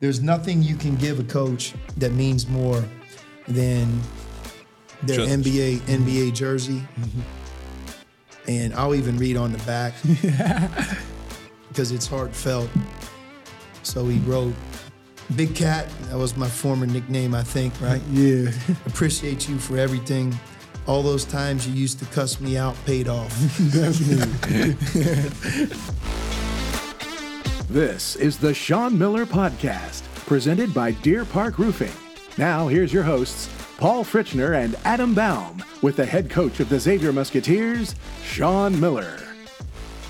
there's nothing you can give a coach that means more than their Just- NBA mm-hmm. NBA jersey. Mm-hmm. And I'll even read on the back because it's heartfelt. So he wrote, Big Cat, that was my former nickname, I think, right? Yeah. Appreciate you for everything. All those times you used to cuss me out paid off. Definitely. This is the Sean Miller Podcast, presented by Deer Park Roofing. Now, here's your hosts, Paul Fritschner and Adam Baum, with the head coach of the Xavier Musketeers, Sean Miller.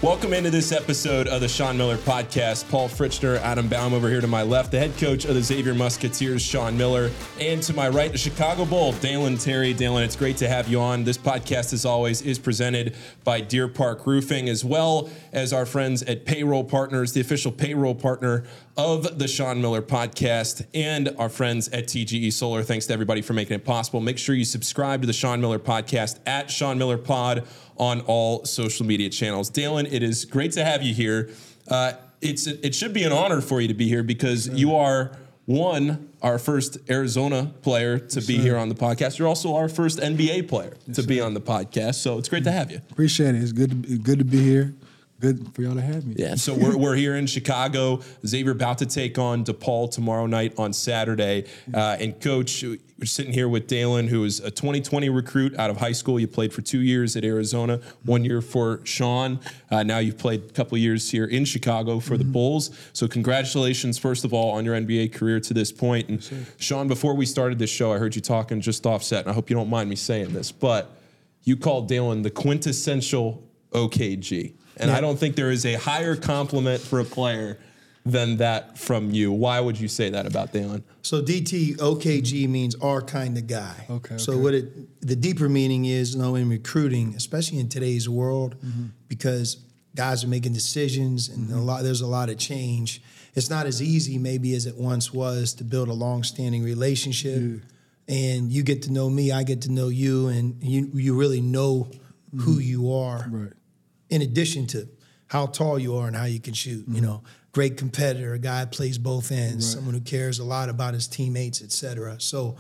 Welcome into this episode of the Sean Miller Podcast. Paul Fritschner, Adam Baum over here to my left, the head coach of the Xavier Musketeers, Sean Miller, and to my right, the Chicago Bull, Dalen Terry. Dalen, it's great to have you on. This podcast, as always, is presented by Deer Park Roofing, as well as our friends at Payroll Partners, the official payroll partner of the Sean Miller Podcast, and our friends at TGE Solar. Thanks to everybody for making it possible. Make sure you subscribe to the Sean Miller Podcast at Sean Miller Pod on all social media channels. Dalen, it is great to have you here. Uh, it's it should be an honor for you to be here because you are one our first Arizona player to be here on the podcast. You're also our first NBA player to be on the podcast. So it's great to have you. Appreciate it. It's good to be, good to be here. Good for y'all to have me. Yeah, so we're, we're here in Chicago. Xavier about to take on DePaul tomorrow night on Saturday. Uh, and coach, we're sitting here with Dalen, who is a 2020 recruit out of high school. You played for two years at Arizona, one year for Sean. Uh, now you've played a couple years here in Chicago for the Bulls. So congratulations, first of all, on your NBA career to this point. And Sean, before we started this show, I heard you talking just offset, and I hope you don't mind me saying this, but you called Dalen the quintessential OKG. And I don't think there is a higher compliment for a player than that from you. Why would you say that about Dalen? So DT OKG means our kind of guy. Okay, So okay. what it the deeper meaning is, you know, in recruiting, especially in today's world, Mm-hmm. because guys are making decisions and a lot there's a lot of change. It's not as easy maybe as it once was to build a long-standing relationship. And you get to know me, I get to know you, and you you really know who you are Mm-hmm. Right. In addition to how tall you are and how you can shoot. You know, great competitor, a guy plays both ends, someone who cares a lot about his teammates, et cetera. So,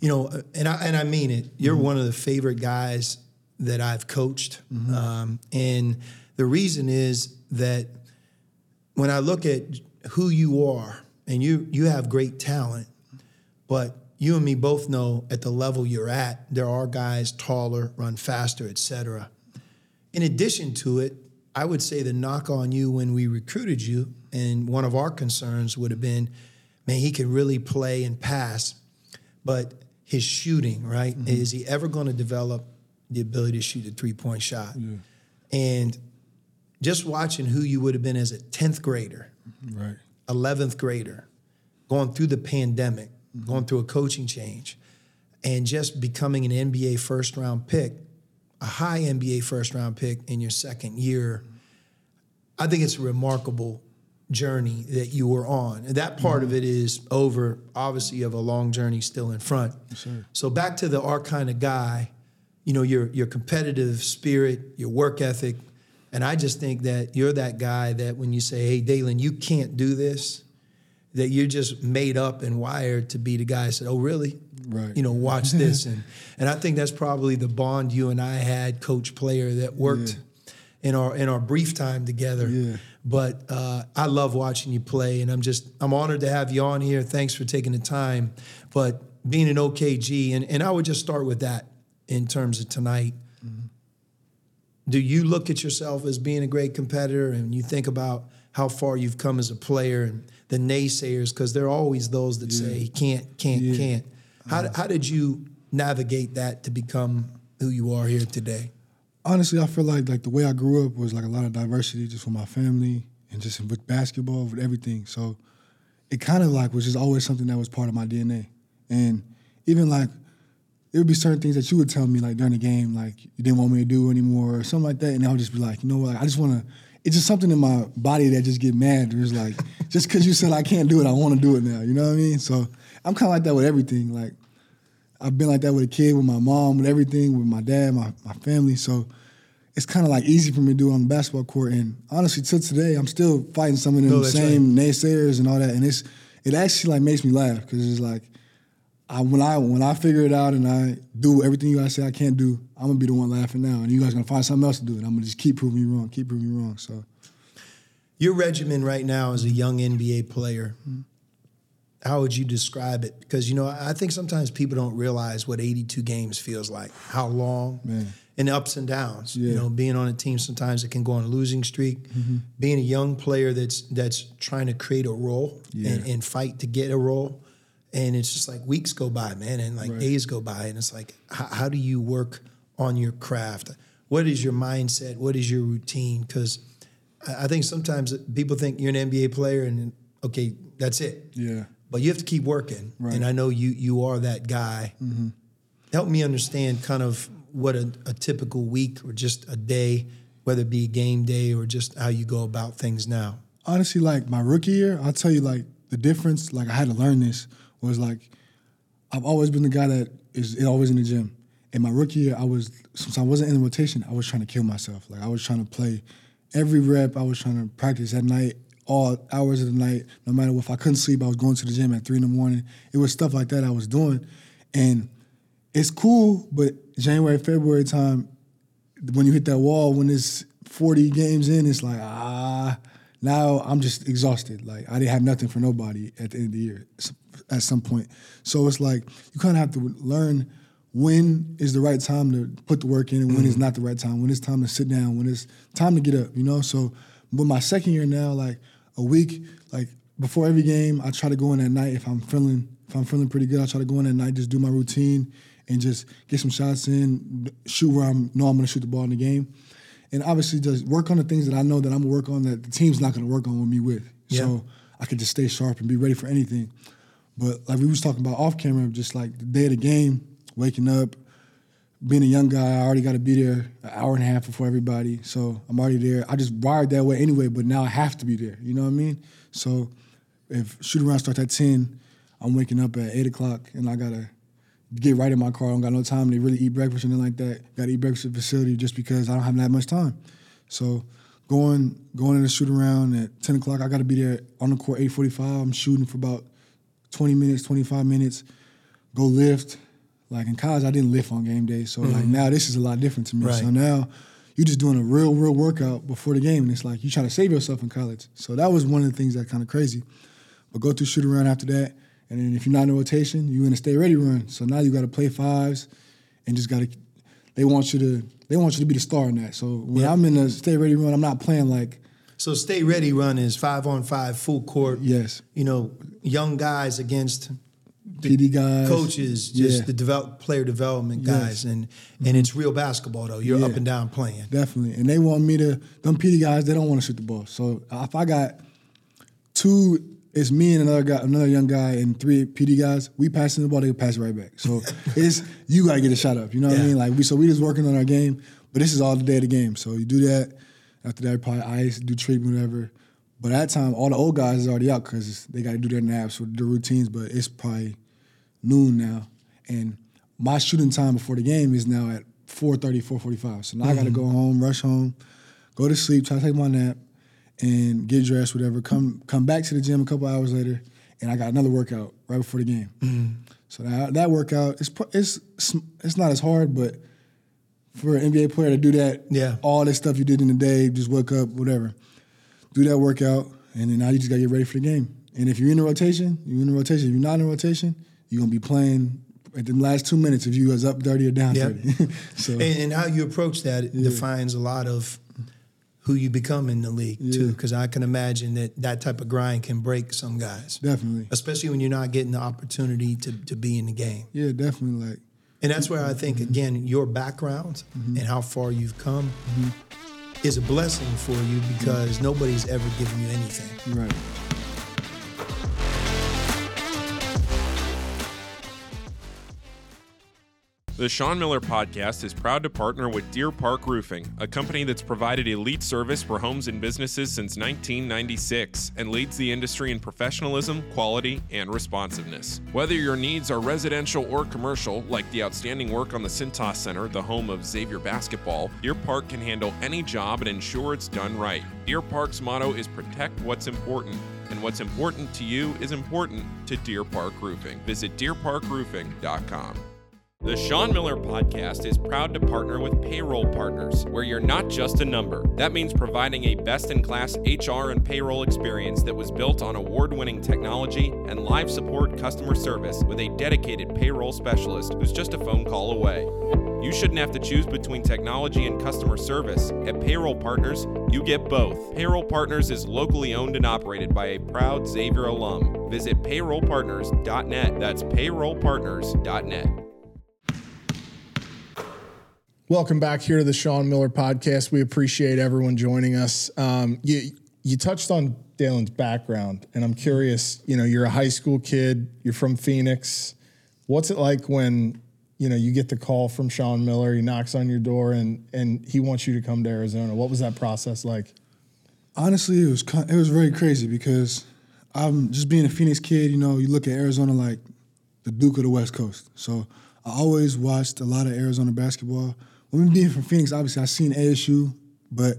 you know, uh, and I and I mean it. You're one of the favorite guys that I've coached, um, and the reason is that when I look at who you are, and you you have great talent, but you and me both know at the level you're at, there are guys taller, run faster, et cetera. In addition to it, I would say the knock on you when we recruited you, and one of our concerns would have been, man, he can really play and pass, but his shooting, right? Mm-hmm. Is he ever going to develop the ability to shoot a three point shot? And just watching who you would have been as a 10th grader, mm-hmm. Right. 11th grader, going through the pandemic, mm-hmm. going through a coaching change, and just becoming an NBA first round pick, a high NBA first round pick in your second year, I think it's a remarkable journey that you were on. And that part of it is over. Obviously, have a long journey still in front. So back to the our kind of guy, you know, your your competitive spirit, your work ethic, and I just think that you're that guy that when you say, "Hey, Dalen, you can't do this," that you're just made up and wired to be the guy. that Said, "Oh, really? Right. You know, watch this." and and I think that's probably the bond you and I had, coach player, that worked in our in our brief time together. Yeah. But uh, I love watching you play, and I'm just I'm honored to have you on here. Thanks for taking the time. But being an OKG, and, and I would just start with that in terms of tonight. Do you look at yourself as being a great competitor, and you think about how far you've come as a player, and the naysayers, because there are always those that say he can't, can't, Yeah. can't. How uh-huh. how did you navigate that to become who you are here today? Honestly, I feel like like the way I grew up was like a lot of diversity just with my family and just with basketball, with everything. So it kind of like was just always something that was part of my DNA. And even like there would be certain things that you would tell me like during the game, like you didn't want me to do anymore or something like that. And I would just be like, you know what, I just wanna it's just something in my body that just get mad. It's like, just cause you said I can't do it, I wanna do it now. You know what I mean? So I'm kinda like that with everything. Like I've been like that with a kid, with my mom, with everything, with my dad, my, my family. So it's kind of like easy for me to do on the basketball court. And honestly, till today, I'm still fighting some of them No, same naysayers and all that. And it's it actually like makes me laugh because it's like I when I when I figure it out and I do everything you guys say I can't do, I'm gonna be the one laughing now, and you guys gonna find something else to do, and I'm gonna just keep proving you wrong, keep proving you wrong. So Your regimen right now as a young NBA player, hmm. how would you describe it? Because you know, I think sometimes people don't realize what 82 games feels like, how long, Man. and ups and downs. You know, being on a team sometimes it can go on a losing streak. Mm-hmm. Being a young player that's that's trying to create a role and, and fight to get a role, and it's just like weeks go by, man, and like Right. days go by, and it's like, how, how do you work on your craft? What is your mindset? What is your routine? Because I I think sometimes people think you're an NBA player and okay, that's it. yeah, But you have to keep working, Right. and I know you you are that guy. Mm-hmm. Help me understand kind of what a, a typical week or just a day, whether it be game day or just how you go about things now. honestly, like my rookie year, I'll tell you like the difference. Like I had to learn this was like I've always been the guy that is always in the gym. In my rookie year, I was since I wasn't in the rotation, I was trying to kill myself. Like I was trying to play every rep. I was trying to practice at night, all hours of the night. No matter if I couldn't sleep, I was going to the gym at three in the morning. It was stuff like that I was doing, and it's cool. But January, February time, when you hit that wall, when it's 40 games in, it's like, ah, now I'm just exhausted. Like, I didn't have nothing for nobody at the end of the year at some point. So it's like, you kind of have to learn when is the right time to put the work in and when is mm-hmm. not the right time, when it's time to sit down, when it's time to get up, you know? So, but my second year now, like a week, like before every game, I try to go in at night if I'm feeling if I'm feeling pretty good. I try to go in at night, just do my routine and just get some shots in, shoot where I am know I'm to shoot the ball in the game, and obviously just work on the things that I know that I'm gonna work on that the team's not going to work on with me with. Yeah. So I could just stay sharp and be ready for anything. But like we was talking about off camera, just like the day of the game, waking up, being a young guy, I already got to be there an hour and a half before everybody. So I'm already there. I just wired that way anyway, but now I have to be there. You know what I mean? So if shoot around starts at 10, I'm waking up at 8 o'clock and I got to get right in my car. I don't got no time to really eat breakfast or anything like that. Got to eat breakfast at the facility just because I don't have that much time. So going going in the shoot around at 10 o'clock, I got to be there on the court 8:45. I'm shooting for about 20 minutes, 25 minutes. Go lift. Like in college, I didn't lift on game day, so like mm-hmm. now this is a lot different to me. Right. So now you're just doing a real, real workout before the game, and it's like you try to save yourself in college. So that was one of the things that kind of crazy. But go through shoot around after that, and then if you're not in rotation, you're in a stay ready run. So now you got to play fives, and just got to. They want you to. They want you to be the star in that. So when Yeah. I'm in a stay ready run, I'm not playing like So stay ready run is five on five, full court. yes, You know, young guys against PD guys, coaches, just Yeah. the develop player development Yes. guys, and mm-hmm. and it's real basketball though. You're Yeah. up and down playing. Definitely. And they want me to, them PD guys, they don't want to shoot the ball. So if I got two, it's me and another guy, another young guy, and three PD guys, we passing the ball, they pass it right back. So it's, you got to get a shot up. You know what Yeah. I mean? Like, we, so we just working on our game, but this is all the day of the game. So you do that. After that, probably ice, do treatment, whatever. But at that time, all the old guys is already out because they got to do their naps or their routines, but it's probably noon now. And my shooting time before the game is now at 4.30, 4.45. So now I got to mm-hmm. go home, rush home, go to sleep, try to take my nap, and get dressed, whatever. Come come back to the gym a couple hours later, and I got another workout right before the game. Mm-hmm. So that, that workout, it's, it's, it's not as hard, but for an NBA player to do that, Yeah. all this stuff you did in the day, just wake up, whatever, do that workout, and then now you just got to get ready for the game. And if you're in the rotation, you're in the rotation. If you're not in the rotation, you're gonna be playing at the last two minutes if you was up dirty or down Yeah. dirty. so And, and how you approach that defines a lot of who you become in the league too. Because I can imagine that that type of grind can break some guys, definitely, especially when you're not getting the opportunity to to be in the game. yeah, definitely. Like And that's where I think mm-hmm. again your background mm-hmm. and how far you've come mm-hmm. is a blessing for you because nobody's ever given you anything. right. The Sean Miller Podcast is proud to partner with Deer Park Roofing, a company that's provided elite service for homes and businesses since 1996 and leads the industry in professionalism, quality, and responsiveness. Whether your needs are residential or commercial, like the outstanding work on the Cintas Center, the home of Xavier basketball, Deer Park can handle any job and ensure it's done right. Deer Park's motto is protect what's important and what's important to you is important to Deer Park Roofing. Visit deerparkroofing.com. The Sean Miller Podcast is proud to partner with Payroll Partners, where you're not just a number. That means providing a best in class HR and payroll experience that was built on award winning technology and live support customer service with a dedicated payroll specialist who's just a phone call away. You shouldn't have to choose between technology and customer service. At Payroll Partners, you get both. Payroll Partners is locally owned and operated by a proud Xavier alum. Visit payrollpartners.net. That's payrollpartners.net. Welcome back here to the Sean Miller podcast. We appreciate everyone joining us. Um, you you touched on Dalen's background, and I'm curious. You know, you're a high school kid. You're from Phoenix. What's it like when you know you get the call from Sean Miller? He knocks on your door, and and he wants you to come to Arizona. What was that process like? Honestly, it was it was very crazy because I'm just being a Phoenix kid. You know, you look at Arizona like the Duke of the West Coast. So I always watched a lot of Arizona basketball when being from Phoenix, obviously I seen ASU, but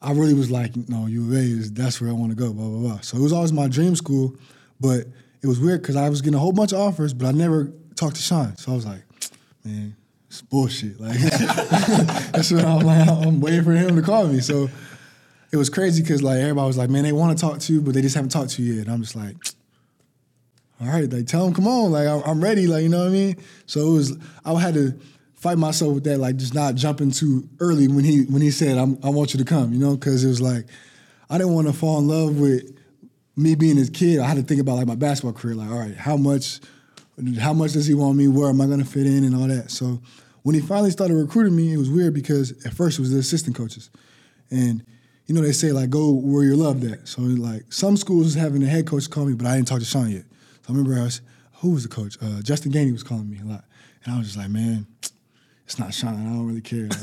I really was like, no, U of A is that's where I want to go, blah blah blah. So it was always my dream school, but it was weird because I was getting a whole bunch of offers, but I never talked to Sean. So I was like, man, it's bullshit. Like that's what I'm like. I'm waiting for him to call me. So it was crazy because like everybody was like, man, they want to talk to you, but they just haven't talked to you yet. And I'm just like, all right, like tell them, come on, like I'm ready, like you know what I mean. So it was, I had to fight myself with that, like just not jumping too early when he when he said i want you to come, you know, because it was like I didn't want to fall in love with me being his kid. I had to think about like my basketball career, like all right, how much how much does he want me? Where am I going to fit in and all that? So when he finally started recruiting me, it was weird because at first it was the assistant coaches, and you know they say like go where you're loved at. So like some schools was having the head coach call me, but I didn't talk to Sean yet. So I remember I was who was the coach? Uh, Justin Gainey was calling me a lot, and I was just like, man it's not Sean. I don't really care.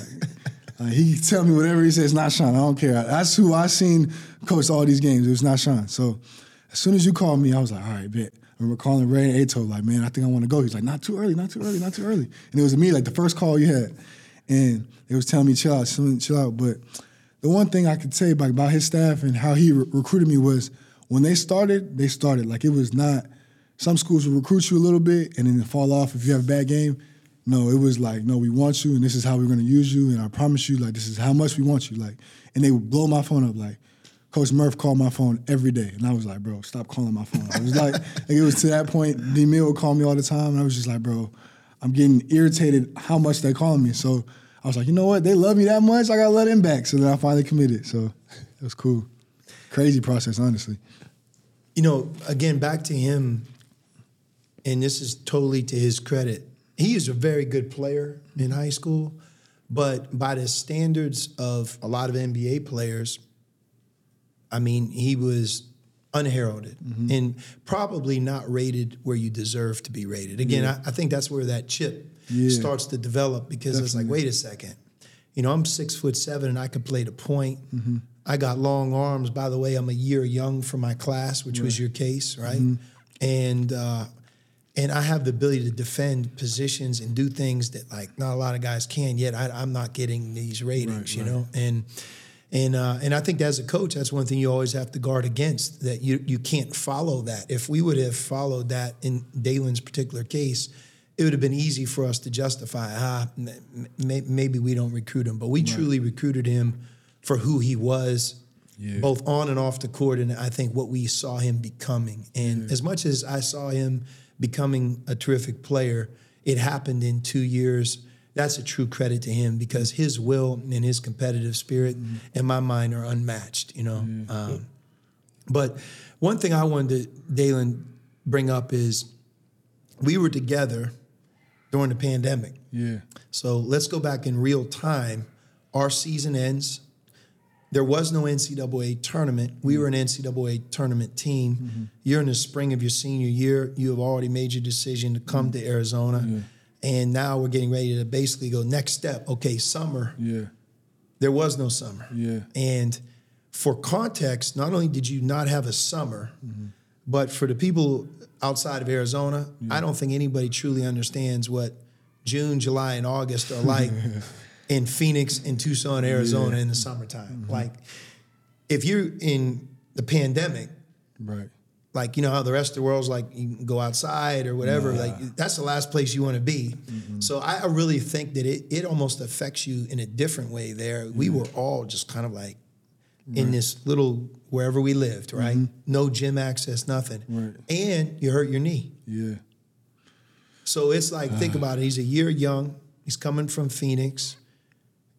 Like, he can tell me whatever he says. It's not Sean. I don't care. That's who I seen coach all these games. It was not Sean. So as soon as you called me, I was like, all right, bet. I remember calling Ray and Ato, like, man, I think I want to go. He's like, not too early, not too early, not too early. And it was me, like the first call you had. And it was telling me, chill out, chill out. But the one thing I could say about, about his staff and how he re- recruited me was when they started, they started. Like it was not, some schools will recruit you a little bit and then fall off if you have a bad game. No, it was like, no, we want you, and this is how we're gonna use you, and I promise you, like, this is how much we want you, like, and they would blow my phone up, like, Coach Murph called my phone every day, and I was like, bro, stop calling my phone. It was like, like it was to that point. D Mill would call me all the time, and I was just like, bro, I'm getting irritated how much they calling me. So I was like, you know what? They love me that much. I gotta let them back. So then I finally committed. So it was cool. Crazy process, honestly. You know, again, back to him, and this is totally to his credit he is a very good player in high school, but by the standards of a lot of NBA players, I mean, he was unheralded mm-hmm. and probably not rated where you deserve to be rated. Again, yeah. I, I, think that's where that chip yeah. starts to develop because Definitely. it's like, wait a second, you know, I'm six foot seven and I can play the point. Mm-hmm. I got long arms. By the way, I'm a year young for my class, which right. was your case, right? Mm-hmm. And uh, and I have the ability to defend positions and do things that like not a lot of guys can. Yet I, am not getting these ratings, right, you right. know, and and uh, and I think as a coach, that's one thing you always have to guard against that you you can't follow that. If we would have followed that in Dalen's particular case, it would have been easy for us to justify. Ah, maybe we don't recruit him, but we right. truly recruited him for who he was. Yeah. Both on and off the court, and I think what we saw him becoming. And yeah. as much as I saw him becoming a terrific player. It happened in two years. That's a true credit to him because his will and his competitive spirit, mm-hmm. in my mind, are unmatched. You know, mm-hmm. um, but one thing I wanted to Dalen bring up is we were together during the pandemic. Yeah. So let's go back in real time. Our season ends there was no NCAA tournament. We were an NCAA tournament team. Mm-hmm. You're in the spring of your senior year. You have already made your decision to come mm-hmm. to Arizona. and now we're getting ready to basically go next step. Okay, summer. Yeah. There was no summer. Yeah. And for context, not only did you not have a summer, but for the people outside of Arizona, I don't think anybody truly understands what June, July, and August are like in Phoenix and Tucson, Arizona in the summertime. Mm-hmm. Like, if you're in the pandemic, Right. like you know how the rest of the world's like you can go outside or whatever like that's the last place you want to be mm-hmm. so I, really think that it, it almost affects you in a different way there we mm-hmm. were all just kind of like in this little wherever we lived right no gym access nothing Right. and you hurt your knee Yeah. so it's like, think ah. about it. He's a year young. He's coming from Phoenix.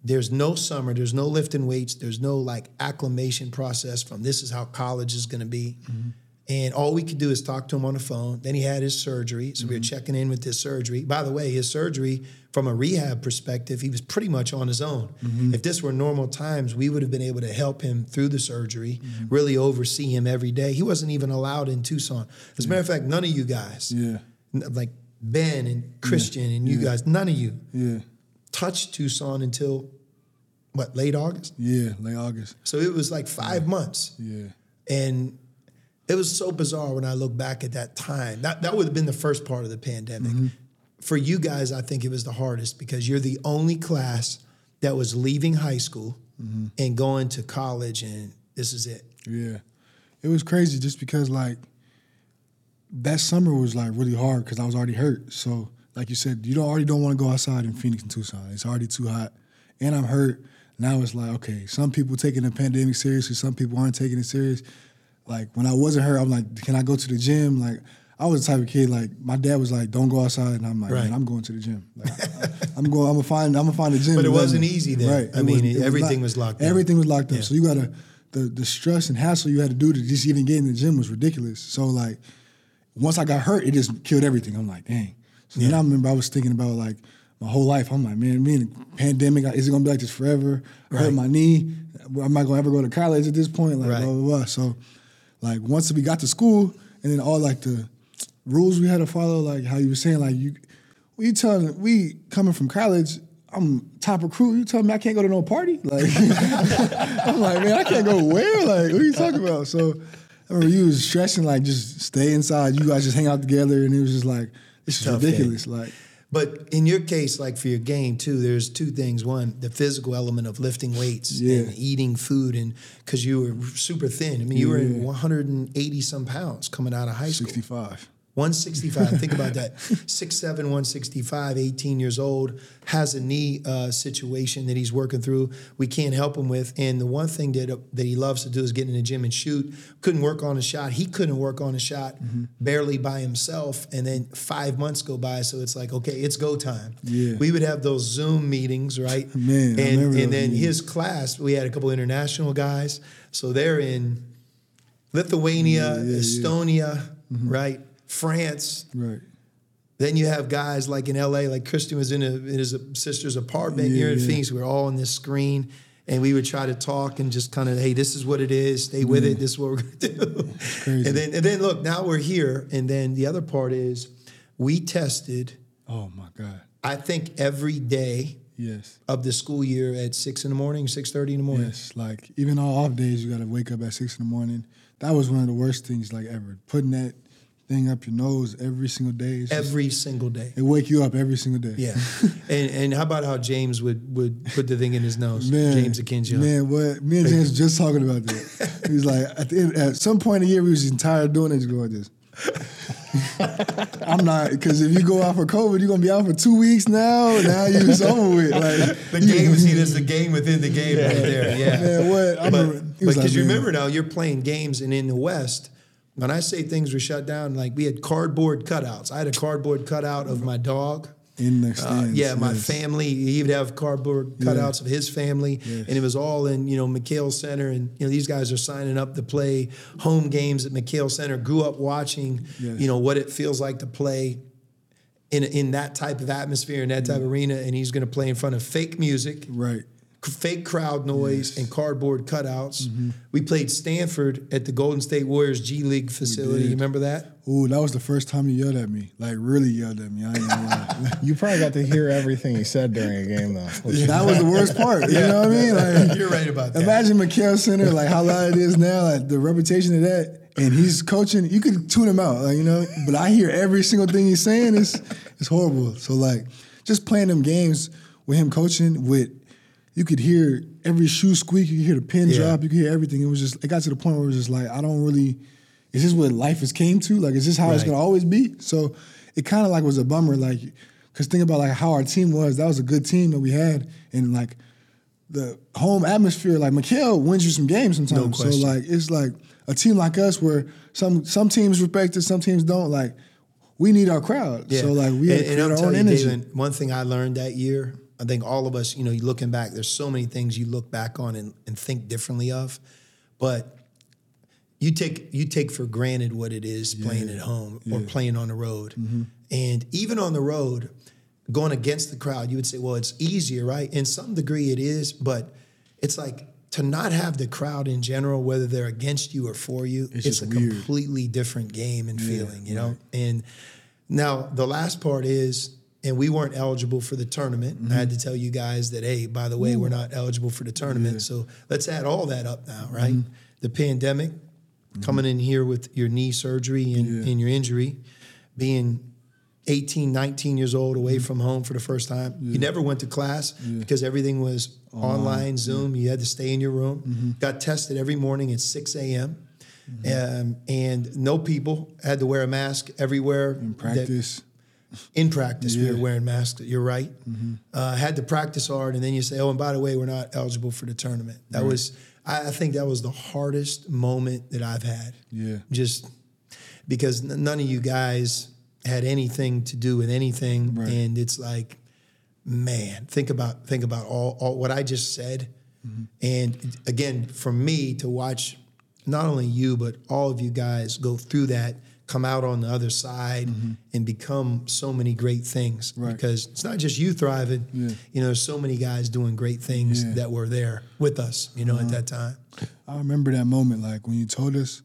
There's no summer. There's no lifting weights. There's no like acclimation process from this is how college is going to be. Mm-hmm. And all we could do is talk to him on the phone. Then he had his surgery. So we were mm-hmm. checking in with his surgery. By the way, his surgery, from a rehab perspective, he was pretty much on his own. Mm-hmm. If this were normal times, we would have been able to help him through the surgery, really oversee him every day. He wasn't even allowed in Tucson. As a matter of fact, none of you guys, Yeah. like Ben and Christian and you guys, none of you Yeah. Touched Tucson until what late August. Yeah. Late August. So it was like five months, Yeah. and it was so bizarre when I look back at that time. That that would have been the first part of the pandemic. Mm-hmm. For you guys, I think it was the hardest because you're the only class that was leaving high school mm-hmm. and going to college, and this is it. Yeah, it was crazy just because like that summer was like really hard because I was already hurt. So like you said, you don't already don't want to go outside in Phoenix and Tucson. It's already too hot, and I'm hurt. Now it's like okay, some people taking the pandemic seriously, some people aren't taking it serious. Like when I wasn't hurt, I'm like, can I go to the gym? Like I was the type of kid like my dad was like, don't go outside, and I'm like, Right. man, I'm going to the gym. Like, I, am going. I'm gonna find. I'm gonna find a gym. But it wasn't me- easy then. Right. I It mean, was- everything was locked down. Everything was locked up. Yeah. So you gotta the the stress and hassle you had to do to just even get in the gym was ridiculous. So like once I got hurt, it just killed everything. I'm like, dang. So then I remember I was thinking about like my whole life. I'm like, man, me in the pandemic, is it gonna be like this forever? I hurt my knee. Am I gonna ever go to college at this point? Like Right. blah blah blah. So like once we got to school and then all like the rules we had to follow, like how you were saying, like you we telling we coming from college, I'm top recruit. You telling me I can't go to no party? Like I'm like, man, I can't go where? Like, what are you talking about? So I remember you was stressing, like, just stay inside. You guys just hang out together, and it was just like, is Tough ridiculous. Like, But in your case, like for your game too, there's two things. One, the physical element of lifting weights Yeah. and eating food, and because you were super thin. I mean, you were in 180 some pounds coming out of high school. 65. 165. Think about that. 6'7, 165, 18 years old, has a knee uh, situation that he's working through. We can't help him with. And the one thing that, uh, that he loves to do is get in the gym and shoot. Couldn't work on a shot. He couldn't work on a shot barely by himself. And then five months go by. So it's like, okay, it's go time. Yeah. We would have those Zoom meetings, right? Man, and, and then his class, we had a couple international guys. So they're in Lithuania, Yeah, yeah. Estonia, right? France. Right. Then you have guys like in LA, like Christian was in, a, in his sister's apartment Yeah, here in yeah. Phoenix. We're all on this screen and we would try to talk and just kind of, hey, this is what it is. Stay with it. Mm. This is what we're going to do. crazy. And then, and then look, now we're here. And then the other part is we tested, Oh, my God. I think every day Yes. of the school year at six in the morning, 6.30 in the morning. Yes. Like, even on off days, you got to wake up at 6 in the morning. That was one of the worst things, like, ever. Putting that thing up your nose every single day. It's just- Every single day. it wake you up every single day. Yeah. and and how about how James would would put the thing in his nose? Man, James Akinjo. Man, what me and James were just talking about that. He's like, at, the end, at some point in the year, we was tired of doing it, just going this. I'm not because if you go out for COVID, you're gonna be out for two weeks now. Now you it's over with. Like The game, see, there's the game within the game right there. Yeah. Man, what? I But remember- he was because like, you remember now, you're playing games, and in the West, when I say things were shut down, like we had cardboard cutouts. I had a cardboard cutout of my dog. in the Uh, stands. yeah, my yes. family. He would have cardboard cutouts of his family, Yes. and it was all in you know McKale Center. And you know these guys are signing up to play home games at McKale Center. Grew up watching, Yes. you know what it feels like to play in in that type of atmosphere in that type of arena. And he's going to play in front of fake music, Right. Fake crowd noise and cardboard cutouts. Mm-hmm. We played Stanford at the Golden State Warriors G League facility. You remember that? Ooh, that was the first time you yelled at me. Like really yelled at me. I ain't gonna lie. You probably got to hear everything he said during a game, though. which is- that was the worst part. You know what I mean? Like You're right about that. Imagine McKale Center, like how loud it is now, like the reputation of that. And he's coaching, you could tune him out, like, you know, but I hear every single thing he's saying is it's horrible. So like just playing them games with him coaching with you could hear every shoe squeak, you could hear the pin Yeah. drop, you could hear everything. It was just it got to the point where it was just like, I don't really is this what life has came to? Like, is this how it's gonna always be? So it kind of like was a bummer, like, cause think about like how our team was. That was a good team that we had, and like the home atmosphere, like McKale wins you some games sometimes. so question. like it's like a team like us where some some teams respect it, some teams don't. Like we need our crowd. So like we and, had and our own you, energy. David, one thing I learned that year, I think all of us, you know, you looking back, there's so many things you look back on and, and think differently of, but you take you take for granted what it is playing at home or playing on the road, Mm-hmm. and even on the road, going against the crowd, you would say, well, it's easier, right? In some degree, it is, but it's like. To not have the crowd in general, whether they're against you or for you, it's, just a weird. completely different game and feeling, you know. And now the last part is, and we weren't eligible for the tournament. And I had to tell you guys that, hey, by the way, we're not eligible for the tournament. So let's add all that up now, right? The pandemic, coming in here with your knee surgery and, and your injury, being 18, 19 years old away from home for the first time. You never went to class because everything was online, Zoom. You had to stay in your room. Got tested every morning at 6 a.m. Um, and no people had to wear a mask everywhere. in that- practice. In practice, we were wearing masks. You're right. Uh, had to practice hard, and then you say, "Oh, and by the way, we're not eligible for the tournament." That was, I, I think, that was the hardest moment that I've had. Yeah. just because n- none of you guys had anything to do with anything, Right. and it's like, man, think about think about all, all what I just said, and again, for me to watch not only you but all of you guys go through that, come out on the other side, and become so many great things. Right. Because it's not just you thriving. Yeah. You know, there's so many guys doing great things Yeah. Uh-huh. that were there with us. You know, at that time. I remember that moment, like when you told us,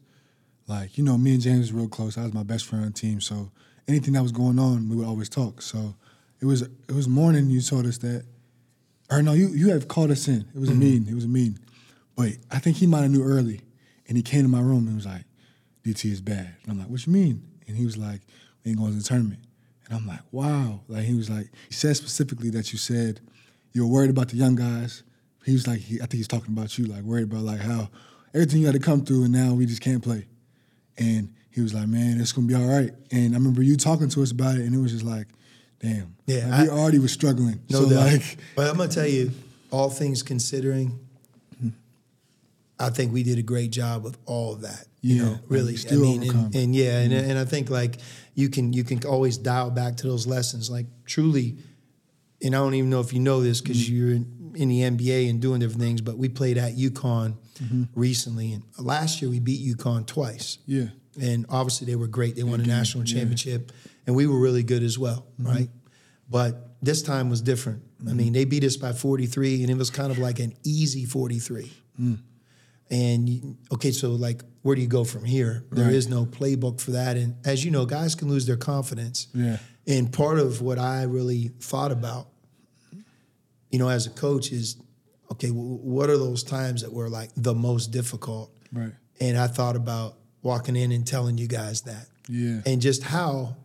like you know, me and James were real close. I was my best friend on the team, so anything that was going on, we would always talk. So it was it was morning. You told us that, or no, you you have called us in. It was a meeting. It was a meeting, but I think he might have knew early, and he came to my room and was like, "DT is bad." And I'm like, "What you mean?" And he was like, "We ain't going to the tournament." And I'm like, "Wow!" Like he was like, he said specifically that you said you were worried about the young guys. He was like, he, I think he's talking about you, like worried about like how everything you had to come through, and now we just can't play. And he was like, "Man, it's gonna be all right." And I remember you talking to us about it, and it was just like, "Damn, Yeah, like, we already was struggling." No so doubt. like, but I'm gonna tell you, all things considering, I think we did a great job with all of that. You Yeah, know, really. I mean, and, and yeah, and, and I think like you can you can always dial back to those lessons. Like truly, and I don't even know if you know this because Mm-hmm. you're in, in the NBA and doing different things. But we played at UConn Mm-hmm. recently, and last year we beat UConn twice. yeah, And obviously they were great. They won a national yeah. Mm-hmm. championship, and we were really good as well, right? But this time was different. Mm-hmm. I mean, they beat us by 43, and it was kind of like an easy 43. Mm. And you- okay, so like, where do you go from here? There is Right. no playbook for that, and as you know, guys can lose their confidence. Yeah. And part of what I really thought about, you know, as a coach is, okay, w- what are those times that were like the most difficult? right, And I thought about walking in and telling you guys that. Yeah. And just how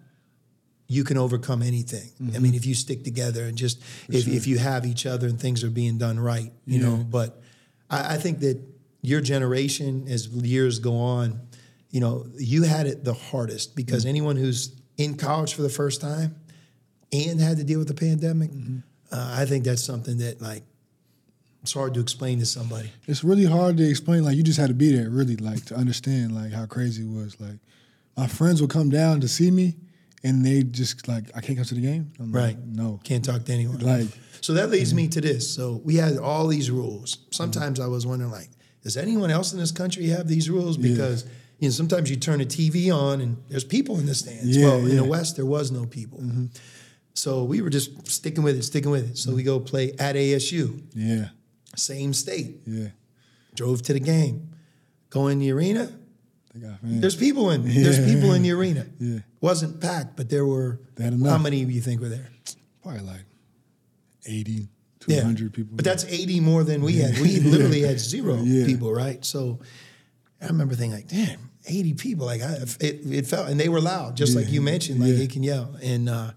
you can overcome anything. I mm-hmm. mean, if you stick together and just if, if you have each other and things are being done right, you know. But I, I think that your generation, as years go on, you know, you had it the hardest because mm-hmm. anyone who's in college for the first time and had to deal with the pandemic, mm-hmm. uh, I think that's something that like it's hard to explain to somebody. it's really hard to explain. Like you just had to be there, really, like to understand like how crazy it was. Like my friends would come down to see me, and they just like, I can't come to the game. I'm like, Right. no. Can't talk to anyone. Like- so that leads me to this. So we had all these rules. Mm-hmm. Sometimes I was wondering, like, does anyone else in this country have these rules? Because you know, sometimes you turn a TV on and there's people in the stands. Yeah, well, in the. Mm-hmm. West there was no people. So we were just sticking with it, sticking with it. So we go play at ASU. Yeah. same state. Yeah. Drove to the game. Go in the arena. Got. There's people in. There's people in the arena. Yeah. Wasn't packed, but there were. How many do you think were there? Probably like 80, Yeah. 200 people. But that's 80 more than we had. We literally had zero people, right? So I remember thinking like, damn, 80 people. Like I, it, it felt, and they were loud, just like you mentioned, like they can yell. And uh,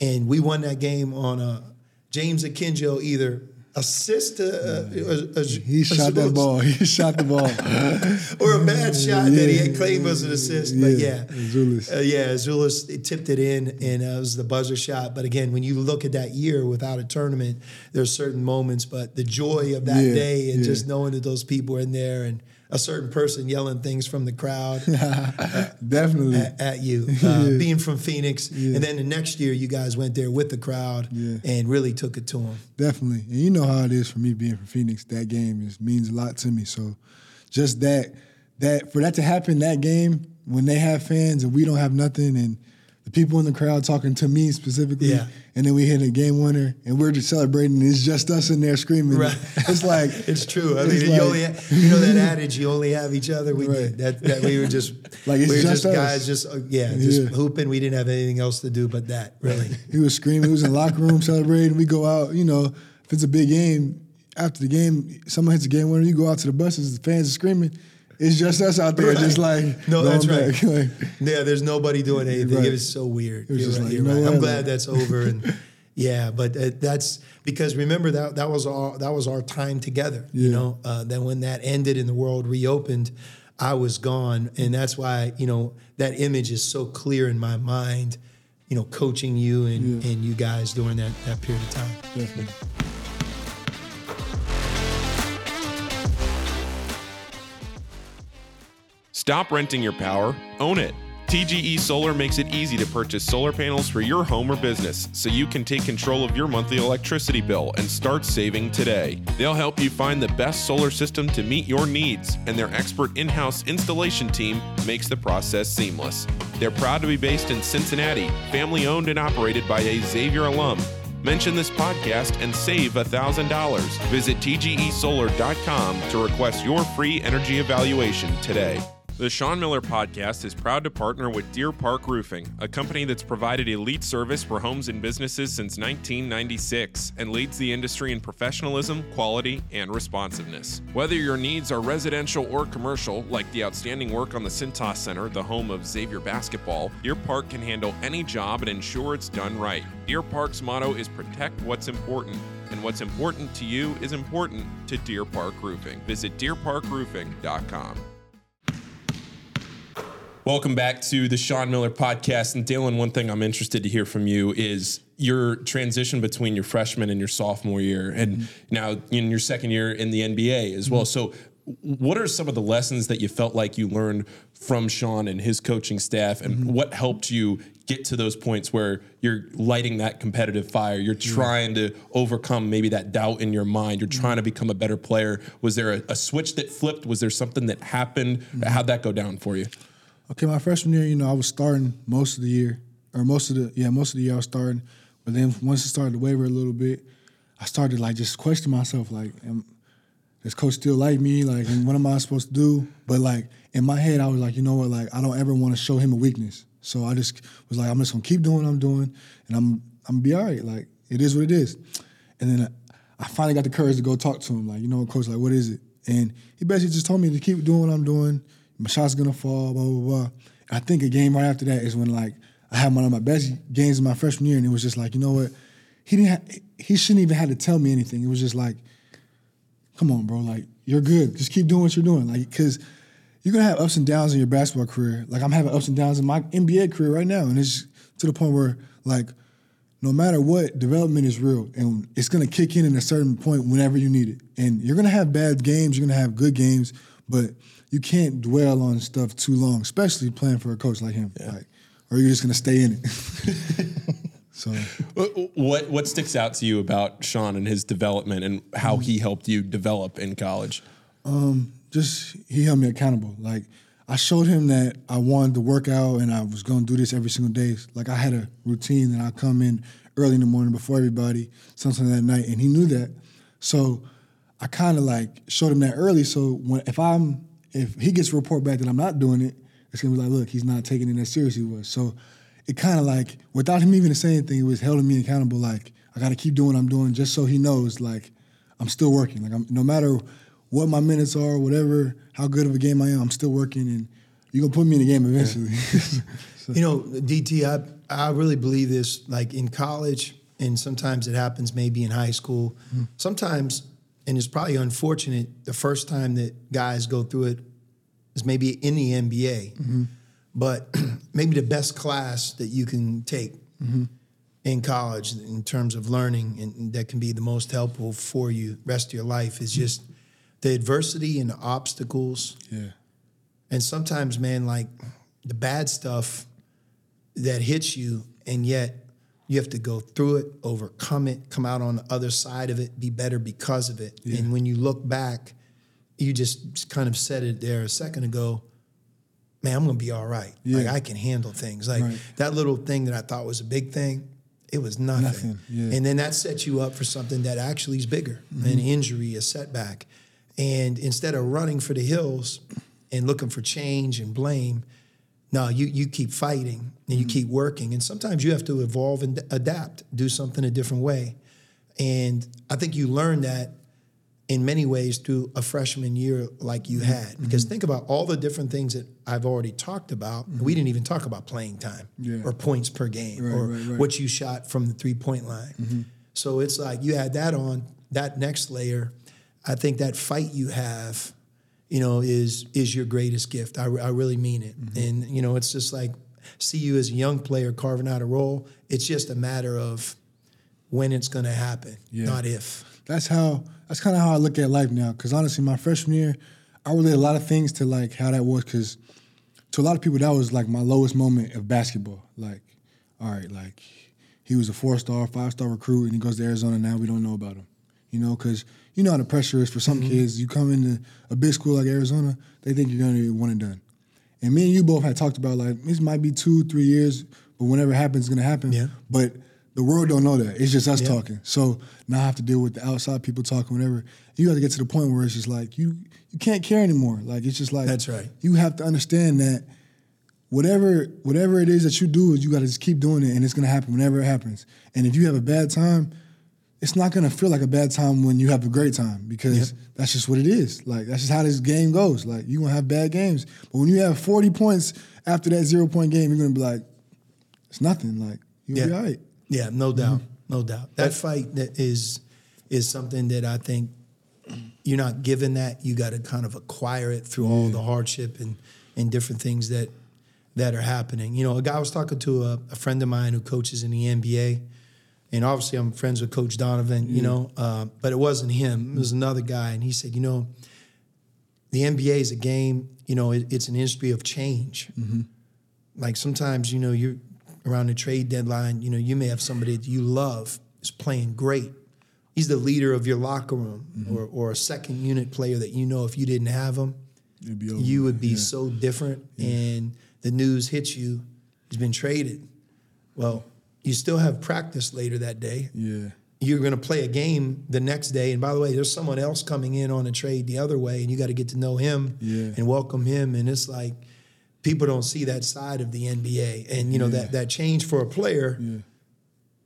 and we won that game on uh, James Akinjo either assist to, uh, a, a, he a shot that ball. He shot the ball. or a bad shot that he had claimed was an assist. But yeah, Yeah, Zulus. Uh, yeah, Zulus tipped it in, and uh, it was the buzzer shot. But again, when you look at that year without a tournament, there's certain moments. But the joy of that Yeah, day and yeah. just knowing that those people were in there and a certain person yelling things from the crowd Definitely. at, at you, uh, being from Phoenix, and then the next year you guys went there with the crowd Yeah. and really took it to them. Definitely. And you know how it is for me being from Phoenix. That game is means a lot to me. So just that that for that to happen that game when they have fans and we don't have nothing and the people in the crowd talking to me specifically Yeah. and then we hit a game winner and we're just celebrating it's just us in there screaming. Right. It's like It's true. I it's mean, you like- only you know that adage. You only have each other. We Right. did that. That we were just Like, it's we were just just, us. guys, just uh, yeah, just Yeah. hooping. We didn't have anything else to do but that. Really. He was screaming. He was in the locker room celebrating. We go out, you know, if it's a big game, after the game, someone hits a game winner, you go out to the buses, the fans are screaming. It's just us out there, just like No, that's right. back. Like, Yeah, there's nobody doing anything. Right. It was so weird. was right, like, know right. I'm glad that's over. And yeah, but uh, that's because remember that that was our that was our time together. You know, uh, then when that ended and the world reopened, I was gone, and that's why you know that image is so clear in my mind. You know, coaching you and, Yeah. and you guys during that that period of time. definitely. Stop renting your power, own it. TGE Solar makes it easy to purchase solar panels for your home or business so you can take control of your monthly electricity bill and start saving today. They'll help you find the best solar system to meet your needs, and their expert in house installation team makes the process seamless. They're proud to be based in Cincinnati, family owned and operated by a Xavier alum. Mention this podcast and save $1,000. Visit TGESolar.com to request your free energy evaluation today. The Sean Miller Podcast is proud to partner with Deer Park Roofing, a company that's provided elite service for homes and businesses since 1996 and leads the industry in professionalism, quality, and responsiveness. Whether your needs are residential or commercial, like the outstanding work on the Cintas Center, the home of Xavier basketball, Deer Park can handle any job and ensure it's done right. Deer Park's motto is protect what's important. And what's important to you is important to Deer Park Roofing. Visit deerparkroofing.com. Welcome back to the Sean Miller podcast. And Dalen, one thing I'm interested to hear from you is your transition between your freshman and your sophomore year, and mm-hmm. now in your second year in the NBA as well. Mm-hmm. So, what are some of the lessons that you felt like you learned from Sean and his coaching staff, and mm-hmm. what helped you get to those points where you're lighting that competitive fire? You're trying to overcome maybe that doubt in your mind. You're trying to become a better player. Was there a, a switch that flipped? Was there something that happened? How'd that go down for you? Okay, my freshman year, you know, I was starting most of the year, or most of the yeah, most of the year I was starting. But then once it started to waver a little bit, I started like just question myself, like, am, does coach still like me? Like, what am I supposed to do? But like in my head, I was like, you know what? Like, I don't ever want to show him a weakness. So I just was like, I'm just gonna keep doing what I'm doing, and I'm I'm gonna be all right. Like, it is what it is. And then I, I finally got the courage to go talk to him. Like, you know coach? Like, what is it? And he basically just told me to keep doing what I'm doing. My shot's gonna fall. Blah blah blah. I think a game right after that is when like I had one of my best games in my freshman year, and it was just like, you know what? He didn't. Ha- he shouldn't even have to tell me anything. It was just like, come on, bro. Like you're good. Just keep doing what you're doing. Like because you're gonna have ups and downs in your basketball career. Like I'm having ups and downs in my NBA career right now, and it's to the point where like no matter what, development is real, and it's gonna kick in at a certain point whenever you need it. And you're gonna have bad games. You're gonna have good games, but you can't dwell on stuff too long, especially playing for a coach like him. Like, or you're just gonna stay in it. so. What what sticks out to you about Sean and his development and how he helped you develop in college? Um, just he held me accountable. Like I showed him that I wanted to work out and I was going to do this every single day. Like I had a routine that I come in early in the morning before everybody, sometime that night, and he knew that. So I kind of like showed him that early. So when if I'm if he gets a report back that I'm not doing it, it's gonna be like, look, he's not taking it as serious as he was. So it kind of like without him even saying anything, it was holding me accountable. Like I got to keep doing what I'm doing just so he knows like I'm still working. Like I'm, no matter what my minutes are, whatever how good of a game I am, I'm still working, and you're gonna put me in the game eventually. You know, DT, I I really believe this. Like in college, and sometimes it happens maybe in high school. Mm-hmm. Sometimes, and it's probably unfortunate. The first time that guys go through it is maybe in the NBA, mm-hmm. but maybe the best class that you can take mm-hmm. in college in terms of learning and that can be the most helpful for you rest of your life is just the adversity and the obstacles. Yeah, and sometimes, man, like the bad stuff that hits you, and yet you have to go through it, overcome it, come out on the other side of it, be better because of it. And when you look back, you just kind of said it there a second ago. Man, I'm gonna be all right. Like I can handle things. Like Right. that little thing that I thought was a big thing, it was nothing. Nothing, yeah. And then that sets you up for something that actually is bigger, mm-hmm. an injury, a setback. And instead of running for the hills and looking for change and blame, no, you you keep fighting and you mm. keep working. And sometimes you have to evolve and adapt, do something a different way. And I think you learn that in many ways through a freshman year like you mm-hmm. had. Because mm-hmm. think about all the different things that I've already talked about. Mm-hmm. We didn't even talk about playing time Yeah. or points per game Right, or right, right. what you shot from the three point line. So it's like you add that on, that next layer. I think that fight you have, you know, is is your greatest gift. I, I really mean it. Mm-hmm. And, you know, it's just like see you as a young player carving out a role. It's just a matter of when it's going to happen, Yeah. not if. that's how that's kind of how I look at life now. Because honestly, my freshman year, I relate a lot of things to like how that was. Because to a lot of people, that was like my lowest moment of basketball. Like, all right, like he was a four star, five star recruit, and he goes to Arizona. Now we don't know about him. You know, because you know how the pressure is for some mm-hmm. kids. You come into a big school like Arizona, they think you're gonna be one and done. And me and you both had talked about like this might be two, three years, but whenever it happens, it's gonna happen. Yeah. But the world don't know that. It's just us Yeah. talking. So now I have to deal with the outside people talking, whatever. You got to get to the point where it's just like you you can't care anymore. Like it's just like That's right. You have to understand that whatever whatever it is that you do, is you got to just keep doing it, and it's gonna happen whenever it happens. And if you have a bad time, it's not gonna feel like a bad time when you have a great time because that's just what it is. Like that's just how this game goes. Like you gonna have bad games, but when you have forty points after that zero point game, you're gonna be like, it's nothing. Like you'll be Yeah. all right. Yeah, no doubt, mm-hmm. no doubt. That fight that is is something that I think you're not given that. You got to kind of acquire it through all the hardship and and different things that that are happening. You know, a guy I was talking to a, a friend of mine who coaches in the NBA, and obviously I'm friends with Coach Donovan. You mm. know, uh, but it wasn't him. It was another guy, and he said, you know, the NBA is a game. You know, it, it's an industry of change mm-hmm. like sometimes you know you're around the trade deadline you know you may have somebody that you love is playing great he's the leader of your locker room mm-hmm. or, or a second unit player that you know if you didn't have him It'd be over. you would be so different and the news hits you he's been traded well you still have practice later that day Yeah. you're going to play a game the next day. And by the way, there's someone else coming in on a trade the other way, and you got to get to know him Yeah. and welcome him. And it's like people don't see that side of the NBA, and you know that that change for a player,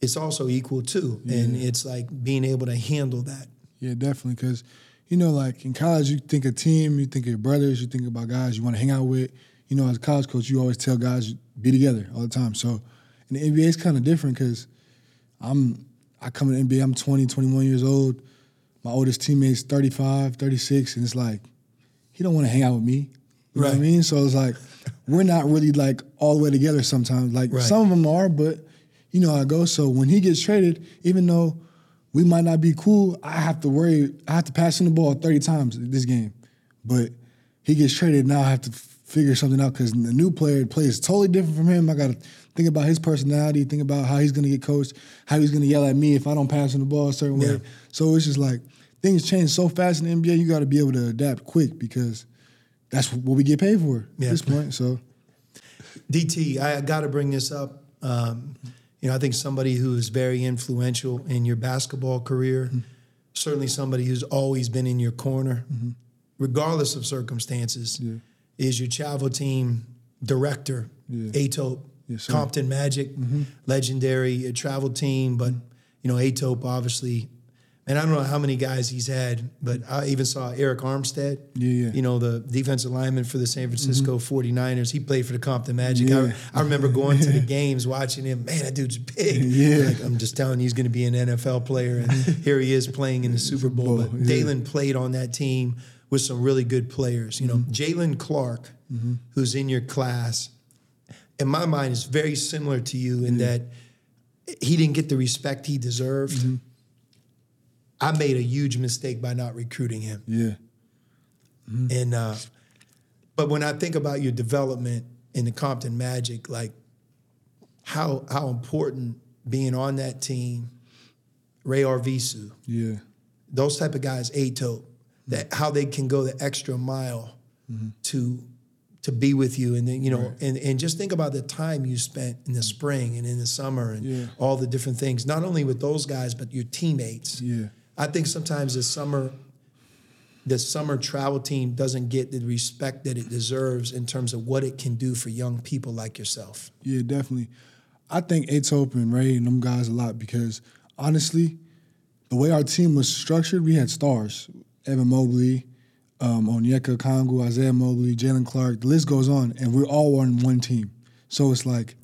it's also equal too. And it's like being able to handle that. Yeah, definitely. Because, you know, like in college, you think of team, you think of your brothers, you think about guys you want to hang out with. You know, as a college coach, you always tell guys be together all the time. So in the NBA, is kind of different because I'm I come to the NBA, I'm 20, 21 years old. My oldest teammate's 35, 36, and it's like he don't want to hang out with me. You know what I mean? So it's like we're not really like all the way together sometimes. Like Right. some of them are, but you know how it goes. So when he gets traded, even though we might not be cool, I have to worry. I have to pass him the ball 30 times this game. But he gets traded, now I have to figure something out because the new player plays totally different from him. I got to think about his personality, think about how he's going to get coached, how he's going to yell at me if I don't pass him the ball a certain Yeah. way. So it's just like things change so fast in the NBA, you got to be able to adapt quick because that's what we get paid for Yeah. at this point. So DT, I got to bring this up. Um, you know, I think somebody who is very influential in your basketball career certainly somebody who's always been in your corner, Mm-hmm. regardless of circumstances, is your travel team director, Yeah. Etop, Yes. Compton Magic, legendary uh, travel team. But you know, Etop obviously, and I don't know how many guys he's had, but I even saw Arik Armstead. Yeah, yeah. You know, the defensive lineman for the San Francisco 49ers. He played for the Compton Magic. Yeah. I, I remember going to the games, watching him. Man, that dude's big. Yeah. Like, I'm just telling you, he's going to be an NFL player, and here he is playing in the Super Bowl. But. Dalen played on that team with some really good players. You know, Mm-hmm. Jaylen Clark, who's in your class, in my mind, is very similar to you in that he didn't get the respect he deserved. Mm-hmm. I made a huge mistake by not recruiting him. Yeah. And uh, but when I think about your development in the Compton Magic, like how how important being on that team, Ray Arvisu, Yeah. those type of guys, Ato, that how they can go the extra mile to to be with you, and then you know, and and just think about the time you spent in the spring and in the summer, and Yeah. all the different things. Not only with those guys, but your teammates. Yeah. I think sometimes the summer, the summer travel team doesn't get the respect that it deserves in terms of what it can do for young people like yourself. Yeah, definitely. I think Etop and Ray and them guys a lot because honestly, the way our team was structured, we had stars. Evan Mobley, um, Onyeka Okongwu, Isaiah Mobley, Jaylen Clark, the list goes on, and we're all on one team. So it's like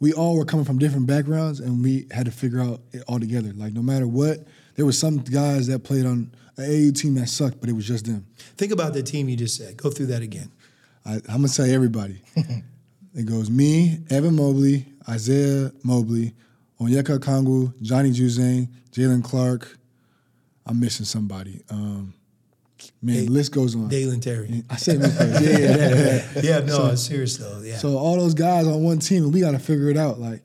we all were coming from different backgrounds and we had to figure out it all together. Like no matter what, there was some guys that played on an AU team that sucked, but it was just them. Think about the team you just said. Go through that again. I, I'm gonna tell everybody. it goes me, Evan Mobley, Isaiah Mobley, Onyeka Okongwu, Johnny Juzang, Jaylen Clark. I'm missing somebody. Um, man, the list goes on. Dalen Terry. I said first. Yeah, yeah, that, that. Yeah, no, serious though. Yeah. So all those guys on one team, and we got to figure it out. Like,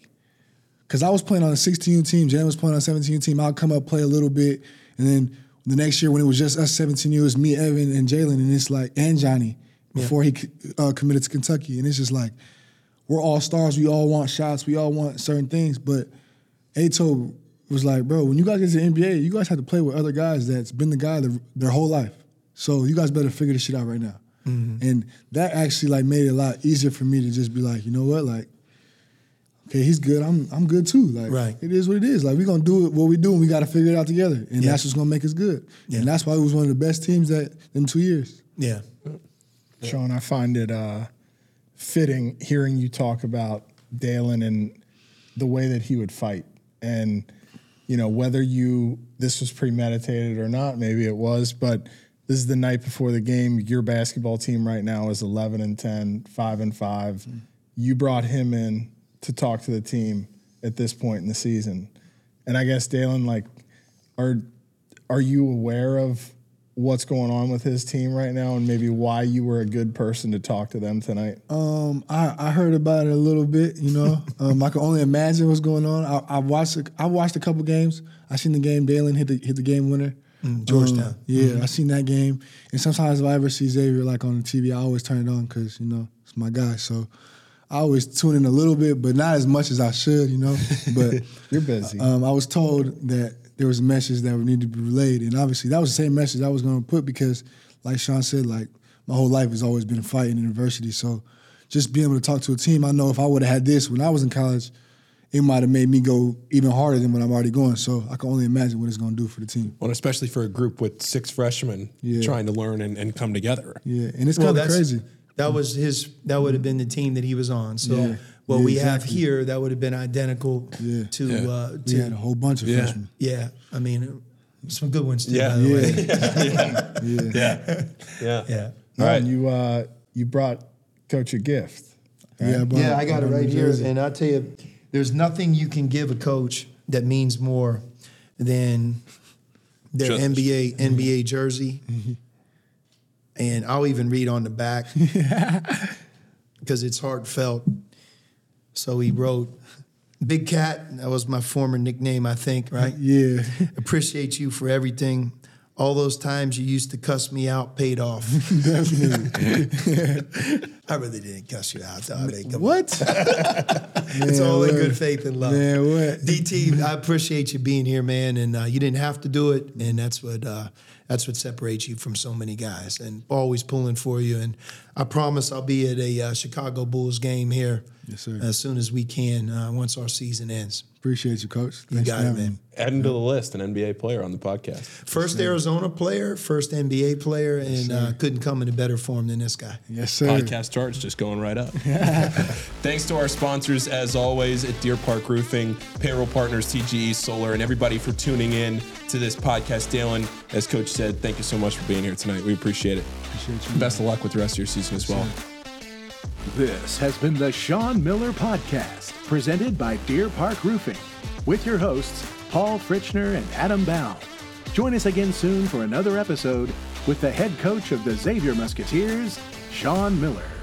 because I was playing on a 16 team, Jaylen was playing on a 17 team. I'll come up, play a little bit, and then the next year when it was just us 17, it was me, Evan, and Jaylen, and it's like and Johnny before he uh, committed to Kentucky, and it's just like we're all stars. We all want shots. We all want certain things, but Ato was like, bro, when you guys get to the NBA, you guys have to play with other guys that's been the guy their, their whole life. So you guys better figure this shit out right now. And that actually like made it a lot easier for me to just be like, you know what, like, okay, he's good. I'm I'm good too. Like, Right. it is what it is. Like, we're gonna do it what we do, and we got to figure it out together. And Yeah. that's what's gonna make us good. Yeah. And that's why it was one of the best teams that in two years. yeah. Sean, I find it uh, fitting hearing you talk about Dalen and the way that he would fight. And, you know, whether you, this was premeditated or not, maybe it was, but this is the night before the game. Your basketball team right now is 11 and 10, 5 and 5. You brought him in to talk to the team at this point in the season. And I guess, Dalen, like, are, are you aware of what's going on with his team right now and maybe why you were a good person to talk to them tonight? Um, I, I heard about it a little bit. You know, um, I can only imagine what's going on. I, I watched a, I watched a couple games. I seen the game. Dalen hit the hit the game winner. Georgetown. Um, yeah, I seen that game. And sometimes if I ever see Xavier like on the TV, I always turn it on because you know it's my guy. So I always tune in a little bit, but not as much as I should. You know, but You're busy. um, I was told that there was a message that would need to be relayed, and obviously that was the same message I was going to put because, like Sean said, like my whole life has always been fighting in adversity. So just being able to talk to a team, I know if I would have had this when I was in college, it might have made me go even harder than what I'm already going. So I can only imagine what it's going to do for the team. Well, especially for a group with six freshmen Yeah. trying to learn and, and come together. Yeah, and it's Well, kind of crazy. That was his. That would have been the team that he was on. So Yeah. what Yeah, we have here, that would have been identical Yeah. to. Yeah. Uh, We to had a whole bunch of Yeah. freshmen. yeah, I mean, some good ones too. Yeah. by the Yeah. way. Yeah. Yeah. Yeah. yeah. All right. And you uh, you brought Coach a gift. Yeah, but- Yeah, I got it right here, and I'll tell you, there's nothing you can give a coach that means more than their Just- NBA mm-hmm. NBA jersey. Mm-hmm. And I'll even read on the back because it's heartfelt. So he wrote, "Big Cat." That was my former nickname, I think. Right? Yeah. Appreciate you for everything. All those times you used to cuss me out paid off. I really didn't cuss you out, though. I mean, what? it's Man, all in good faith and love. Man, what? DT, I appreciate you being here, man, and uh, you didn't have to do it, and that's what uh, that's what separates you from so many guys, and always pulling for you. And I promise I'll be at a uh, Chicago Bulls game here Yes, sir. as soon as we can uh, once our season ends. Appreciate you, coach. You Thanks got for it, having man. me. Adding to the list, an NBA player on the podcast. First Arizona player, first NBA player, and uh, couldn't come in a better form than this guy. Yes, sir. Podcast charts just going right up. Thanks to our sponsors, as always, at Deer Park Roofing, payroll partners, TGE Solar, and everybody for tuning in to this podcast. Dalen, as Coach said, thank you so much for being here tonight. We appreciate it. Appreciate you. Best of luck with the rest of your season as well. This has been the Sean Miller Podcast, presented by Deer Park Roofing, with your hosts, Paul Fritschner and Adam Baum. Join us again soon for another episode with the head coach of the Xavier Musketeers, Sean Miller.